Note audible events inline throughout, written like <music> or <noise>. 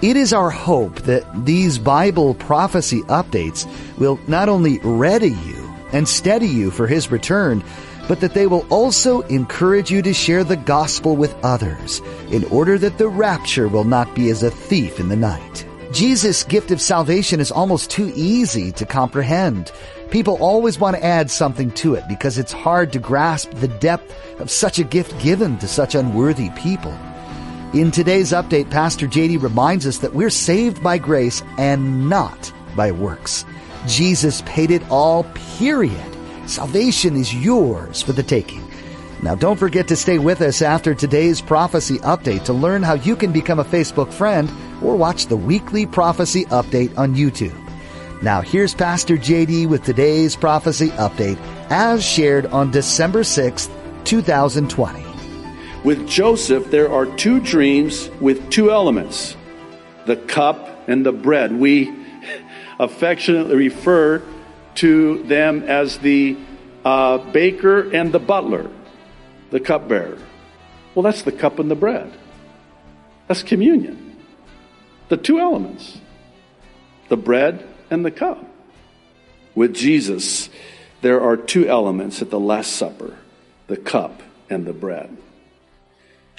It is our hope that these Bible prophecy updates will not only ready you and steady you for His return, but that they will also encourage you to share the gospel with others in order that the rapture will not be as a thief in the night. Jesus' gift of salvation is almost too easy to comprehend. People always want to add something to it because it's hard to grasp the depth of such a gift given to such unworthy people. In today's update, Pastor JD reminds us that we're saved by grace and not by works. Jesus paid it all, period. Salvation is yours for the taking. Now don't forget to stay with us after today's prophecy update to learn how you can become a Facebook friend or watch the weekly prophecy update on YouTube. Now here's Pastor JD with today's prophecy update as shared on December 6th, 2020. With Joseph, there are two dreams with two elements the cup and the bread. We <laughs> affectionately refer to them as the uh, baker and the butler, the cupbearer. Well, that's the cup and the bread. That's communion. The two elements the bread and the cup. With Jesus, there are two elements at the Last Supper the cup and the bread.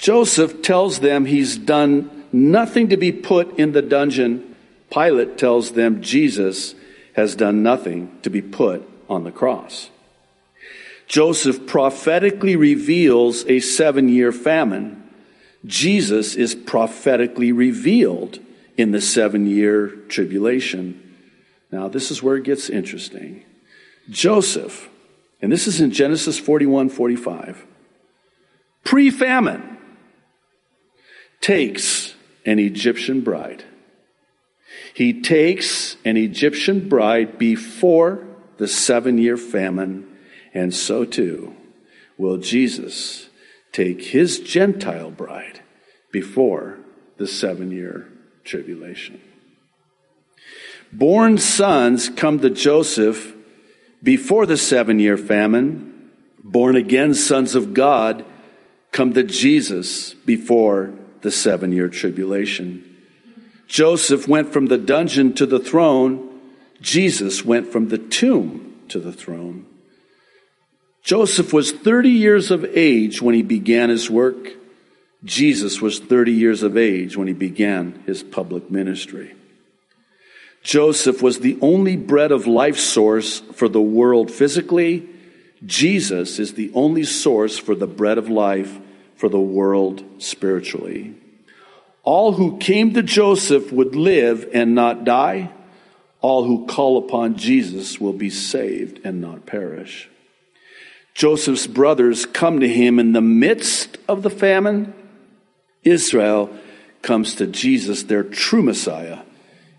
Joseph tells them he's done nothing to be put in the dungeon. Pilate tells them Jesus has done nothing to be put on the cross. Joseph prophetically reveals a seven year famine. Jesus is prophetically revealed in the seven year tribulation. Now, this is where it gets interesting. Joseph, and this is in Genesis 41 45, pre famine, takes an Egyptian bride. He takes an Egyptian bride before the seven year famine, and so too will Jesus take his Gentile bride before the seven year tribulation. Born sons come to Joseph before the seven year famine. Born again sons of God come to Jesus before the seven year tribulation. Joseph went from the dungeon to the throne. Jesus went from the tomb to the throne. Joseph was 30 years of age when he began his work. Jesus was 30 years of age when he began his public ministry. Joseph was the only bread of life source for the world physically. Jesus is the only source for the bread of life for the world spiritually. All who came to Joseph would live and not die. All who call upon Jesus will be saved and not perish. Joseph's brothers come to him in the midst of the famine. Israel comes to Jesus, their true Messiah,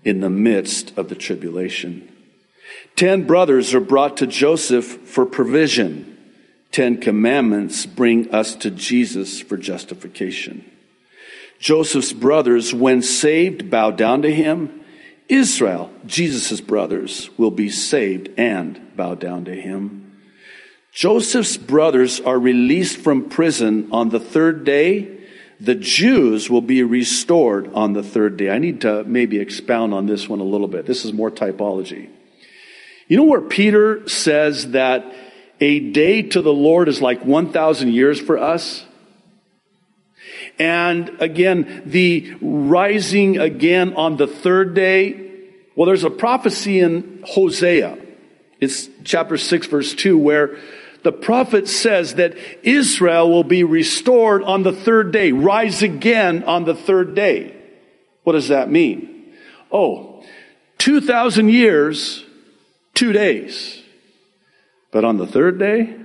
in the midst of the tribulation. Ten brothers are brought to Joseph for provision. Ten Commandments bring us to Jesus for justification. Joseph's brothers, when saved, bow down to him. Israel, Jesus' brothers, will be saved and bow down to him. Joseph's brothers are released from prison on the third day. The Jews will be restored on the third day. I need to maybe expound on this one a little bit. This is more typology. You know where Peter says that a day to the Lord is like 1,000 years for us. And again, the rising again on the third day. Well, there's a prophecy in Hosea. It's chapter 6, verse 2, where the prophet says that Israel will be restored on the third day, rise again on the third day. What does that mean? Oh, 2,000 years, two days. But on the third day,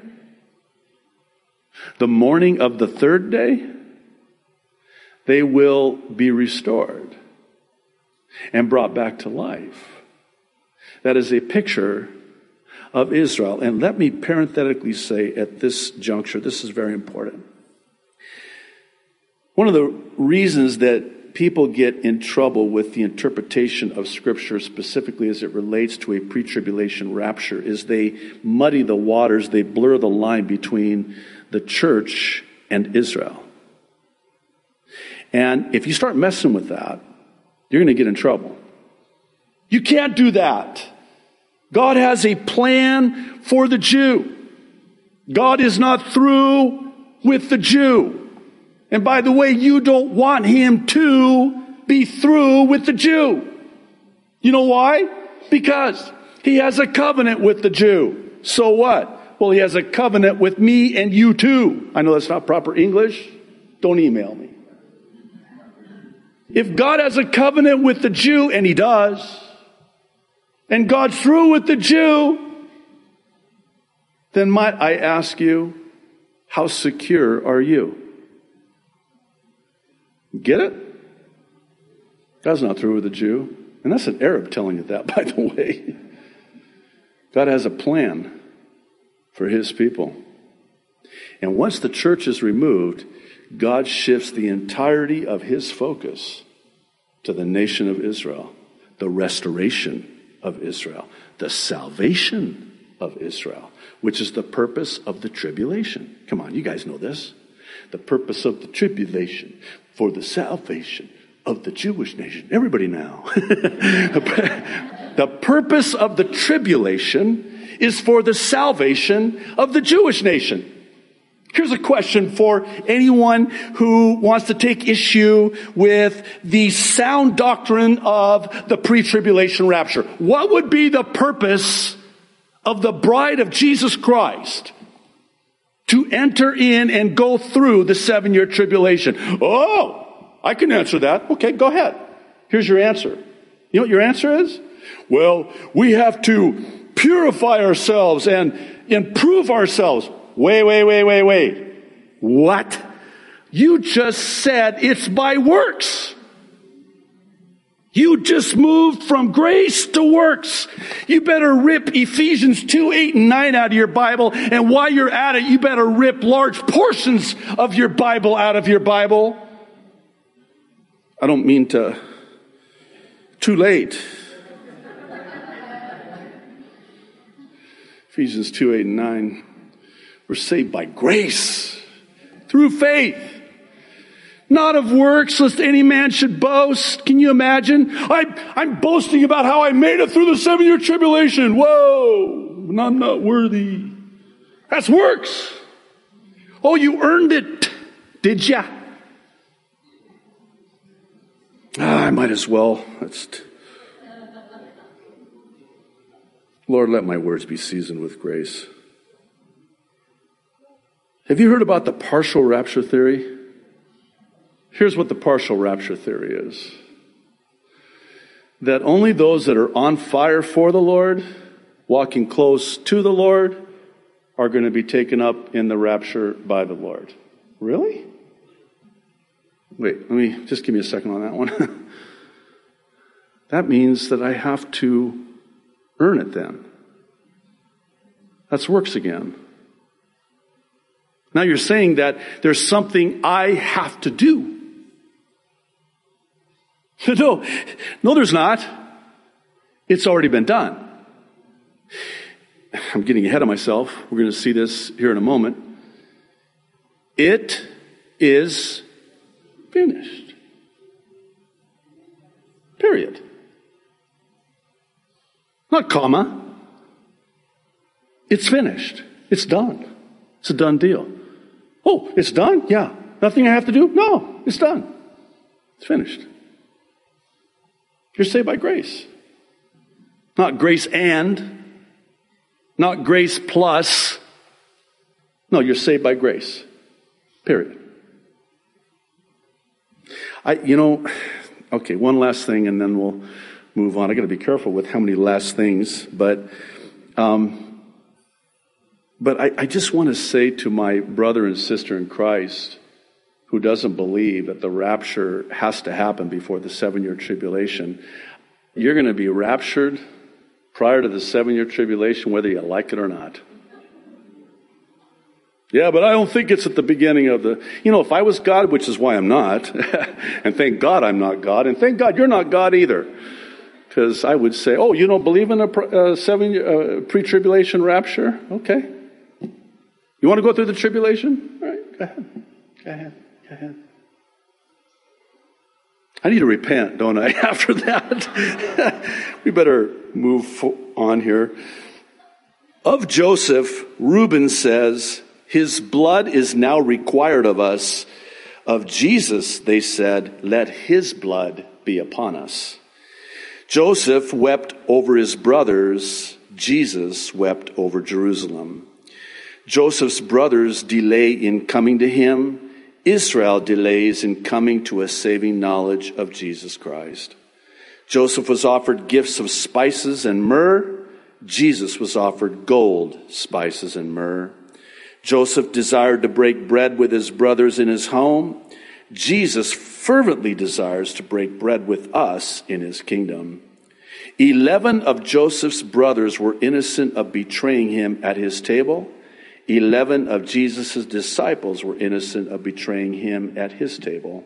the morning of the third day, they will be restored and brought back to life. that is a picture of Israel. And let me parenthetically say at this juncture, this is very important. One of the reasons that people get in trouble with the interpretation of Scripture, specifically as it relates to a pre tribulation rapture, is they muddy the waters, they blur the line between the church and Israel. And if you start messing with that, you're going to get in trouble. You can't do that. God has a plan for the Jew. God is not through with the Jew. And by the way, you don't want him to be through with the Jew. You know why? Because he has a covenant with the Jew. So what? Well, he has a covenant with me and you too. I know that's not proper English. Don't email me. If God has a covenant with the Jew, and he does, and God's through with the Jew, then might I ask you, how secure are you? Get it? God's not through with the Jew. And that's an Arab telling you that, <laughs> by the way. God has a plan for his people. And once the church is removed, God shifts the entirety of his focus to the nation of Israel, the restoration of Israel, the salvation of Israel, which is the purpose of the tribulation. Come on, you guys know this. The purpose of the tribulation for the salvation of the Jewish nation. Everybody now. <laughs> the purpose of the tribulation is for the salvation of the Jewish nation. Here's a question for anyone who wants to take issue with the sound doctrine of the pre-tribulation rapture. What would be the purpose of the bride of Jesus Christ to enter in and go through the seven year tribulation? Oh, I can answer that. Okay, go ahead. Here's your answer. You know what your answer is? Well, we have to purify ourselves and improve ourselves. Wait, wait, wait, wait, wait. What? You just said it's by works. You just moved from grace to works. You better rip Ephesians 2, 8, and 9 out of your Bible. And while you're at it, you better rip large portions of your Bible out of your Bible. I don't mean to, too late. <laughs> Ephesians 2, 8, and 9. We're saved by grace through faith. Not of works, lest any man should boast. Can you imagine? I, I'm boasting about how I made it through the seven year tribulation. Whoa, I'm not worthy. That's works. Oh, you earned it, did ya? Ah, I might as well. That's t- Lord, let my words be seasoned with grace. Have you heard about the partial rapture theory? Here's what the partial rapture theory is that only those that are on fire for the Lord, walking close to the Lord, are going to be taken up in the rapture by the Lord. Really? Wait, let me just give me a second on that one. <laughs> that means that I have to earn it then. That's works again. Now you're saying that there's something I have to do. <laughs> No, no, there's not. It's already been done. I'm getting ahead of myself. We're going to see this here in a moment. It is finished. Period. Not comma. It's finished. It's done. It's a done deal. Oh, it's done? Yeah. Nothing I have to do? No, it's done. It's finished. You're saved by grace. Not grace and, not grace plus. No, you're saved by grace. Period. I, you know, okay, one last thing and then we'll move on. I got to be careful with how many last things, but um, but I, I just want to say to my brother and sister in Christ who doesn't believe that the rapture has to happen before the seven year tribulation, you're going to be raptured prior to the seven year tribulation, whether you like it or not. Yeah, but I don't think it's at the beginning of the. You know, if I was God, which is why I'm not, <laughs> and thank God I'm not God, and thank God you're not God either, because I would say, oh, you don't believe in a uh, seven uh, pre tribulation rapture? Okay. You want to go through the tribulation? All right, go ahead. Go ahead. I need to repent, don't I, <laughs> after that? we better move on here. Of Joseph, Reuben says, His blood is now required of us. Of Jesus, they said, Let his blood be upon us. Joseph wept over his brothers. Jesus wept over Jerusalem. Joseph's brothers delay in coming to him. Israel delays in coming to a saving knowledge of Jesus Christ. Joseph was offered gifts of spices and myrrh. Jesus was offered gold, spices, and myrrh. Joseph desired to break bread with his brothers in his home. Jesus fervently desires to break bread with us in his kingdom. Eleven of Joseph's brothers were innocent of betraying him at his table. Eleven of Jesus' disciples were innocent of betraying him at his table.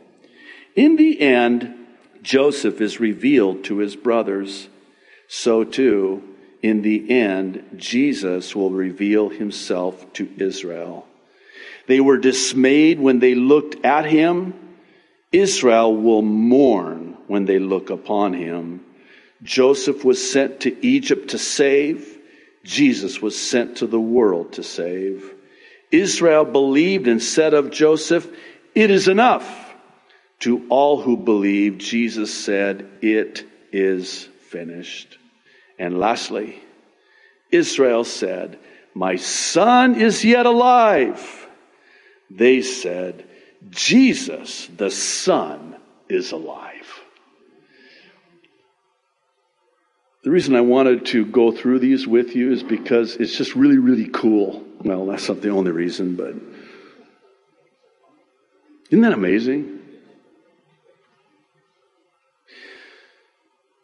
In the end, Joseph is revealed to his brothers. So too, in the end, Jesus will reveal himself to Israel. They were dismayed when they looked at him. Israel will mourn when they look upon him. Joseph was sent to Egypt to save. Jesus was sent to the world to save. Israel believed and said of Joseph, It is enough. To all who believed, Jesus said, It is finished. And lastly, Israel said, My son is yet alive. They said, Jesus, the son, is alive. The reason I wanted to go through these with you is because it's just really, really cool. Well, that's not the only reason, but isn't that amazing?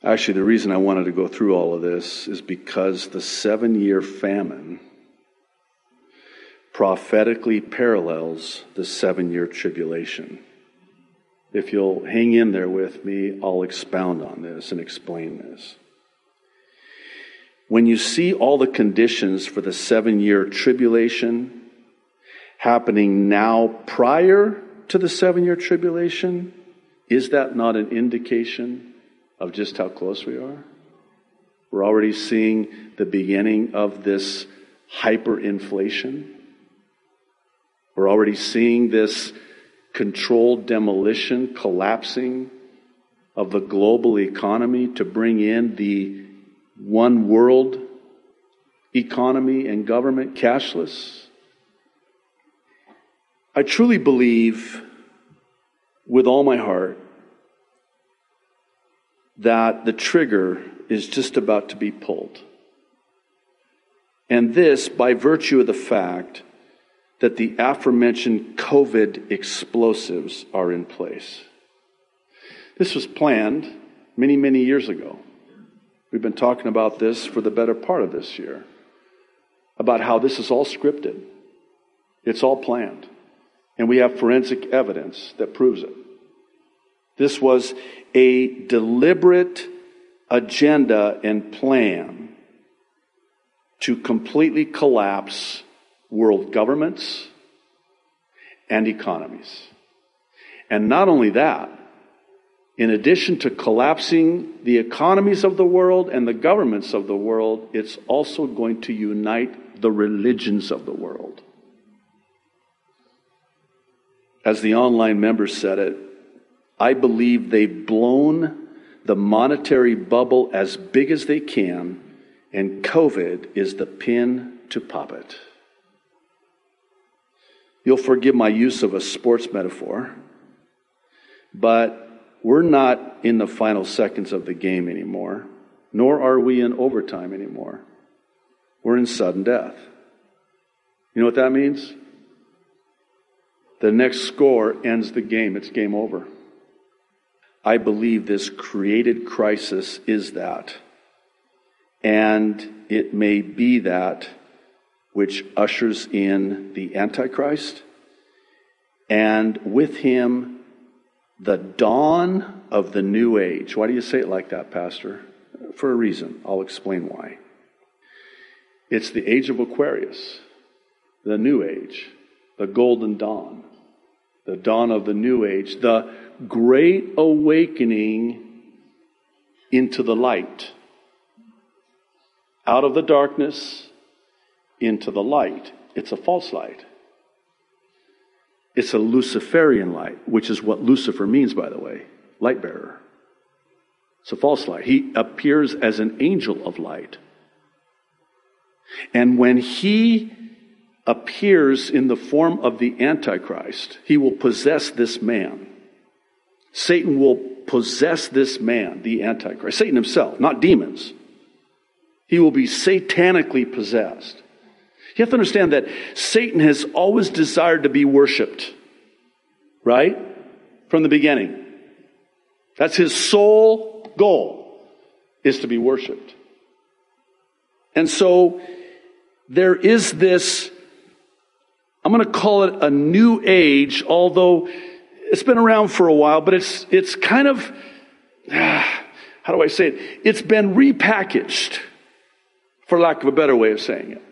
Actually, the reason I wanted to go through all of this is because the seven year famine prophetically parallels the seven year tribulation. If you'll hang in there with me, I'll expound on this and explain this. When you see all the conditions for the seven year tribulation happening now prior to the seven year tribulation, is that not an indication of just how close we are? We're already seeing the beginning of this hyperinflation. We're already seeing this controlled demolition, collapsing of the global economy to bring in the one world economy and government, cashless. I truly believe with all my heart that the trigger is just about to be pulled. And this by virtue of the fact that the aforementioned COVID explosives are in place. This was planned many, many years ago. We've been talking about this for the better part of this year about how this is all scripted, it's all planned, and we have forensic evidence that proves it. This was a deliberate agenda and plan to completely collapse world governments and economies. And not only that, in addition to collapsing the economies of the world and the governments of the world, it's also going to unite the religions of the world. As the online members said it, I believe they've blown the monetary bubble as big as they can, and COVID is the pin to pop it. You'll forgive my use of a sports metaphor, but we're not in the final seconds of the game anymore, nor are we in overtime anymore. We're in sudden death. You know what that means? The next score ends the game, it's game over. I believe this created crisis is that. and it may be that which ushers in the Antichrist, and with him the dawn of the new age. Why do you say it like that, Pastor? For a reason. I'll explain why. It's the age of Aquarius, the new age, the golden dawn, the dawn of the new age, the great awakening into the light, out of the darkness into the light. It's a false light. It's a Luciferian light, which is what Lucifer means, by the way light bearer. It's a false light. He appears as an angel of light. And when he appears in the form of the Antichrist, he will possess this man. Satan will possess this man, the Antichrist. Satan himself, not demons. He will be satanically possessed. You have to understand that Satan has always desired to be worshiped, right? From the beginning. That's his sole goal, is to be worshiped. And so there is this, I'm going to call it a new age, although it's been around for a while, but it's, it's kind of, <sighs> how do I say it? It's been repackaged, for lack of a better way of saying it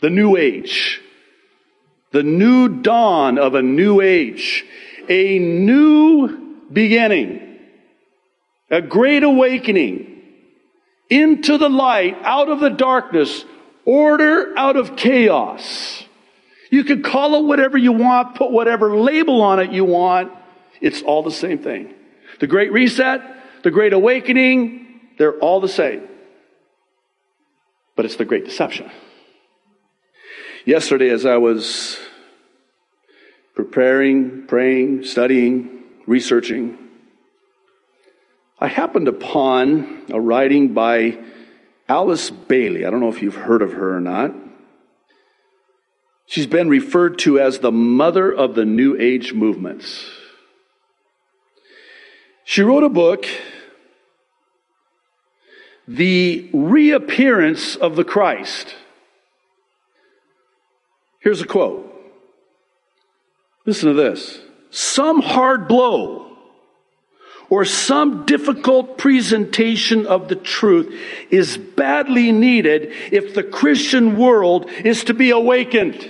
the new age, the new dawn of a new age, a new beginning, a great awakening into the light, out of the darkness, order out of chaos. You can call it whatever you want, put whatever label on it you want. It's all the same thing. The Great Reset, the Great Awakening, they're all the same. But it's the Great Deception. Yesterday, as I was preparing, praying, studying, researching, I happened upon a writing by Alice Bailey. I don't know if you've heard of her or not. She's been referred to as the mother of the New Age movements. She wrote a book, The Reappearance of the Christ. Here's a quote. Listen to this. Some hard blow or some difficult presentation of the truth is badly needed if the Christian world is to be awakened.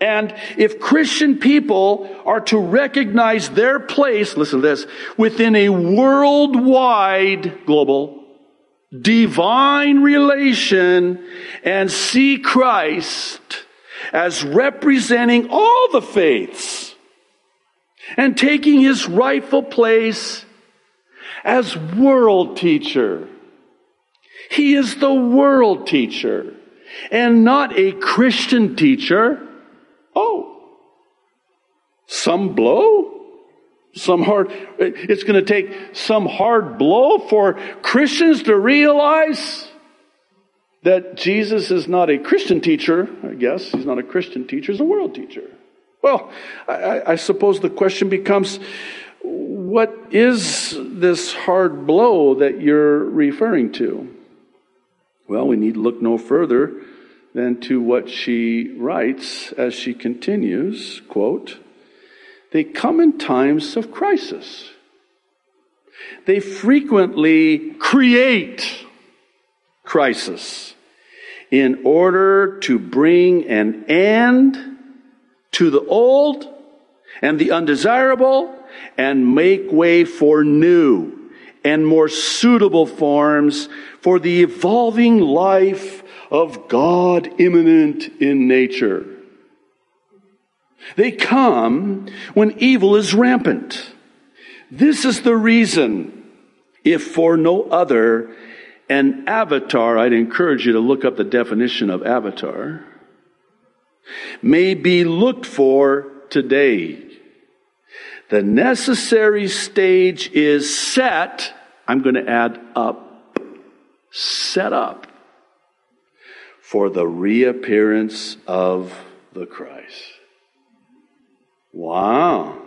And if Christian people are to recognize their place, listen to this, within a worldwide, global, divine relation and see Christ as representing all the faiths and taking his rightful place as world teacher. He is the world teacher and not a Christian teacher. Oh, some blow? Some hard, it's going to take some hard blow for Christians to realize that Jesus is not a Christian teacher, I guess. He's not a Christian teacher, he's a world teacher. Well, I, I suppose the question becomes what is this hard blow that you're referring to? Well, we need look no further than to what she writes as she continues, quote, they come in times of crisis. They frequently create crisis in order to bring an end to the old and the undesirable and make way for new and more suitable forms for the evolving life of God immanent in nature. They come when evil is rampant. This is the reason, if for no other, an avatar, I'd encourage you to look up the definition of avatar, may be looked for today. The necessary stage is set, I'm going to add up, set up for the reappearance of the Christ. Wow.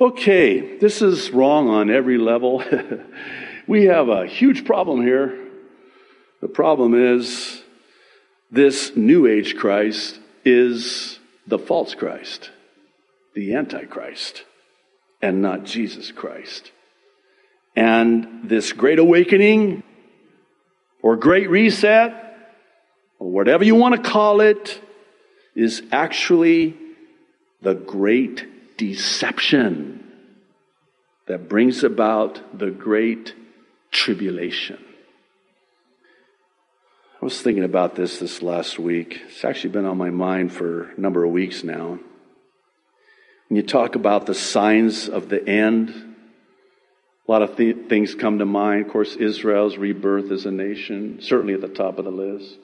Okay, this is wrong on every level. <laughs> We have a huge problem here. The problem is this New Age Christ is the false Christ, the Antichrist, and not Jesus Christ. And this great awakening or great reset, or whatever you want to call it, is actually the great deception that brings about the great tribulation. I was thinking about this this last week. It's actually been on my mind for a number of weeks now. When you talk about the signs of the end, a lot of th- things come to mind. Of course, Israel's rebirth as a nation, certainly at the top of the list.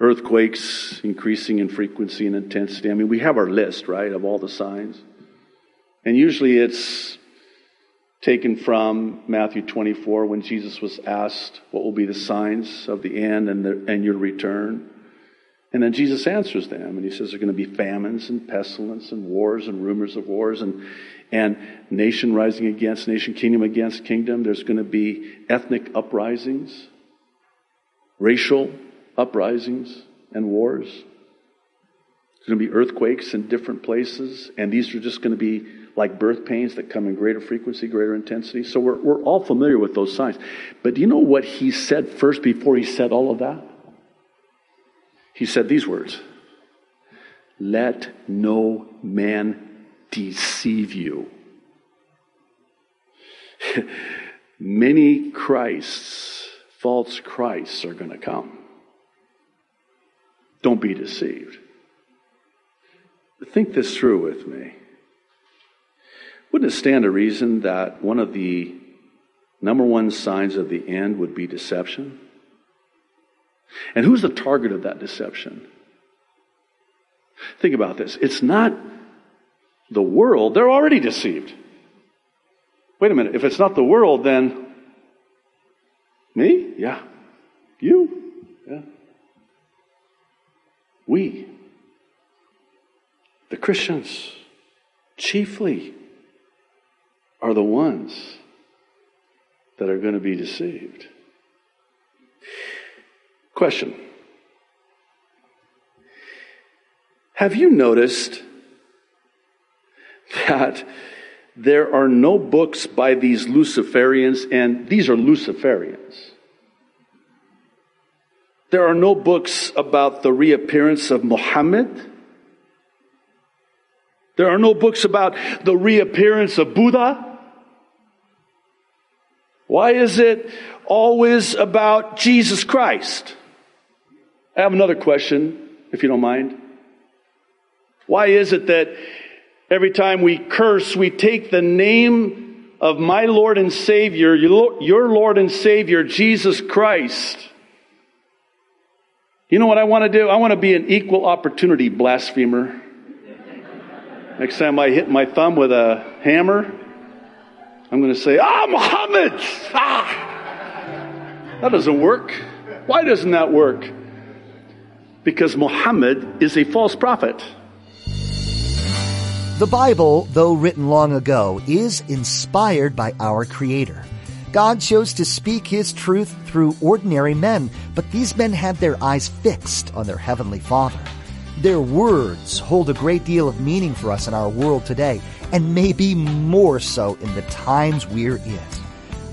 Earthquakes increasing in frequency and intensity. I mean, we have our list, right, of all the signs. And usually it's taken from Matthew 24 when Jesus was asked, What will be the signs of the end and, the, and your return? And then Jesus answers them, and he says there are going to be famines and pestilence and wars and rumors of wars and, and nation rising against nation, kingdom against kingdom. There's going to be ethnic uprisings, racial uprisings, and wars. There's going to be earthquakes in different places, and these are just going to be like birth pains that come in greater frequency, greater intensity. So we're, we're all familiar with those signs. But do you know what he said first before he said all of that? He said these words Let no man deceive you. <laughs> Many Christs, false Christs, are going to come. Don't be deceived. Think this through with me. Wouldn't it stand to reason that one of the number one signs of the end would be deception? And who's the target of that deception? Think about this. It's not the world, they're already deceived. Wait a minute. If it's not the world, then me? Yeah. You? Yeah. We, the Christians, chiefly are the ones that are going to be deceived. Question Have you noticed that there are no books by these Luciferians, and these are Luciferians? There are no books about the reappearance of Muhammad. There are no books about the reappearance of Buddha. Why is it always about Jesus Christ? I have another question, if you don't mind. Why is it that every time we curse, we take the name of my Lord and Savior, your Lord and Savior, Jesus Christ? You know what I want to do? I want to be an equal opportunity blasphemer. Next time I hit my thumb with a hammer, I'm going to say, Ah, Muhammad! Ah! That doesn't work. Why doesn't that work? Because Muhammad is a false prophet. The Bible, though written long ago, is inspired by our Creator. God chose to speak His truth through ordinary men, but these men had their eyes fixed on their Heavenly Father. Their words hold a great deal of meaning for us in our world today, and maybe more so in the times we're in.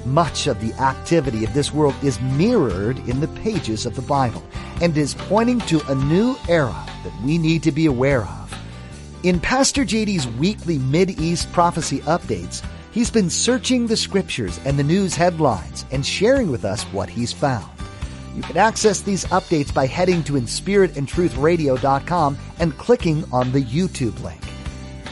Much of the activity of this world is mirrored in the pages of the Bible and is pointing to a new era that we need to be aware of. In Pastor JD's weekly Mid-East prophecy updates, he's been searching the scriptures and the news headlines and sharing with us what he's found. You can access these updates by heading to inspiritandtruthradio.com and clicking on the YouTube link.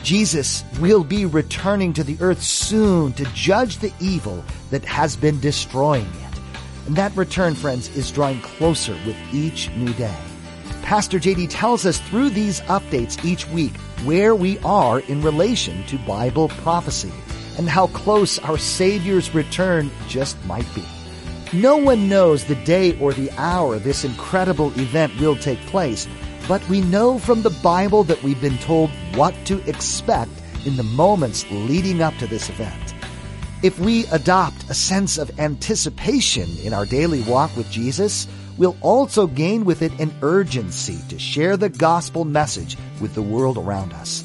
Jesus will be returning to the earth soon to judge the evil that has been destroying it. And that return, friends, is drawing closer with each new day. Pastor JD tells us through these updates each week where we are in relation to Bible prophecy and how close our Savior's return just might be. No one knows the day or the hour this incredible event will take place, but we know from the Bible that we've been told what to expect in the moments leading up to this event. If we adopt a sense of anticipation in our daily walk with Jesus, we'll also gain with it an urgency to share the gospel message with the world around us.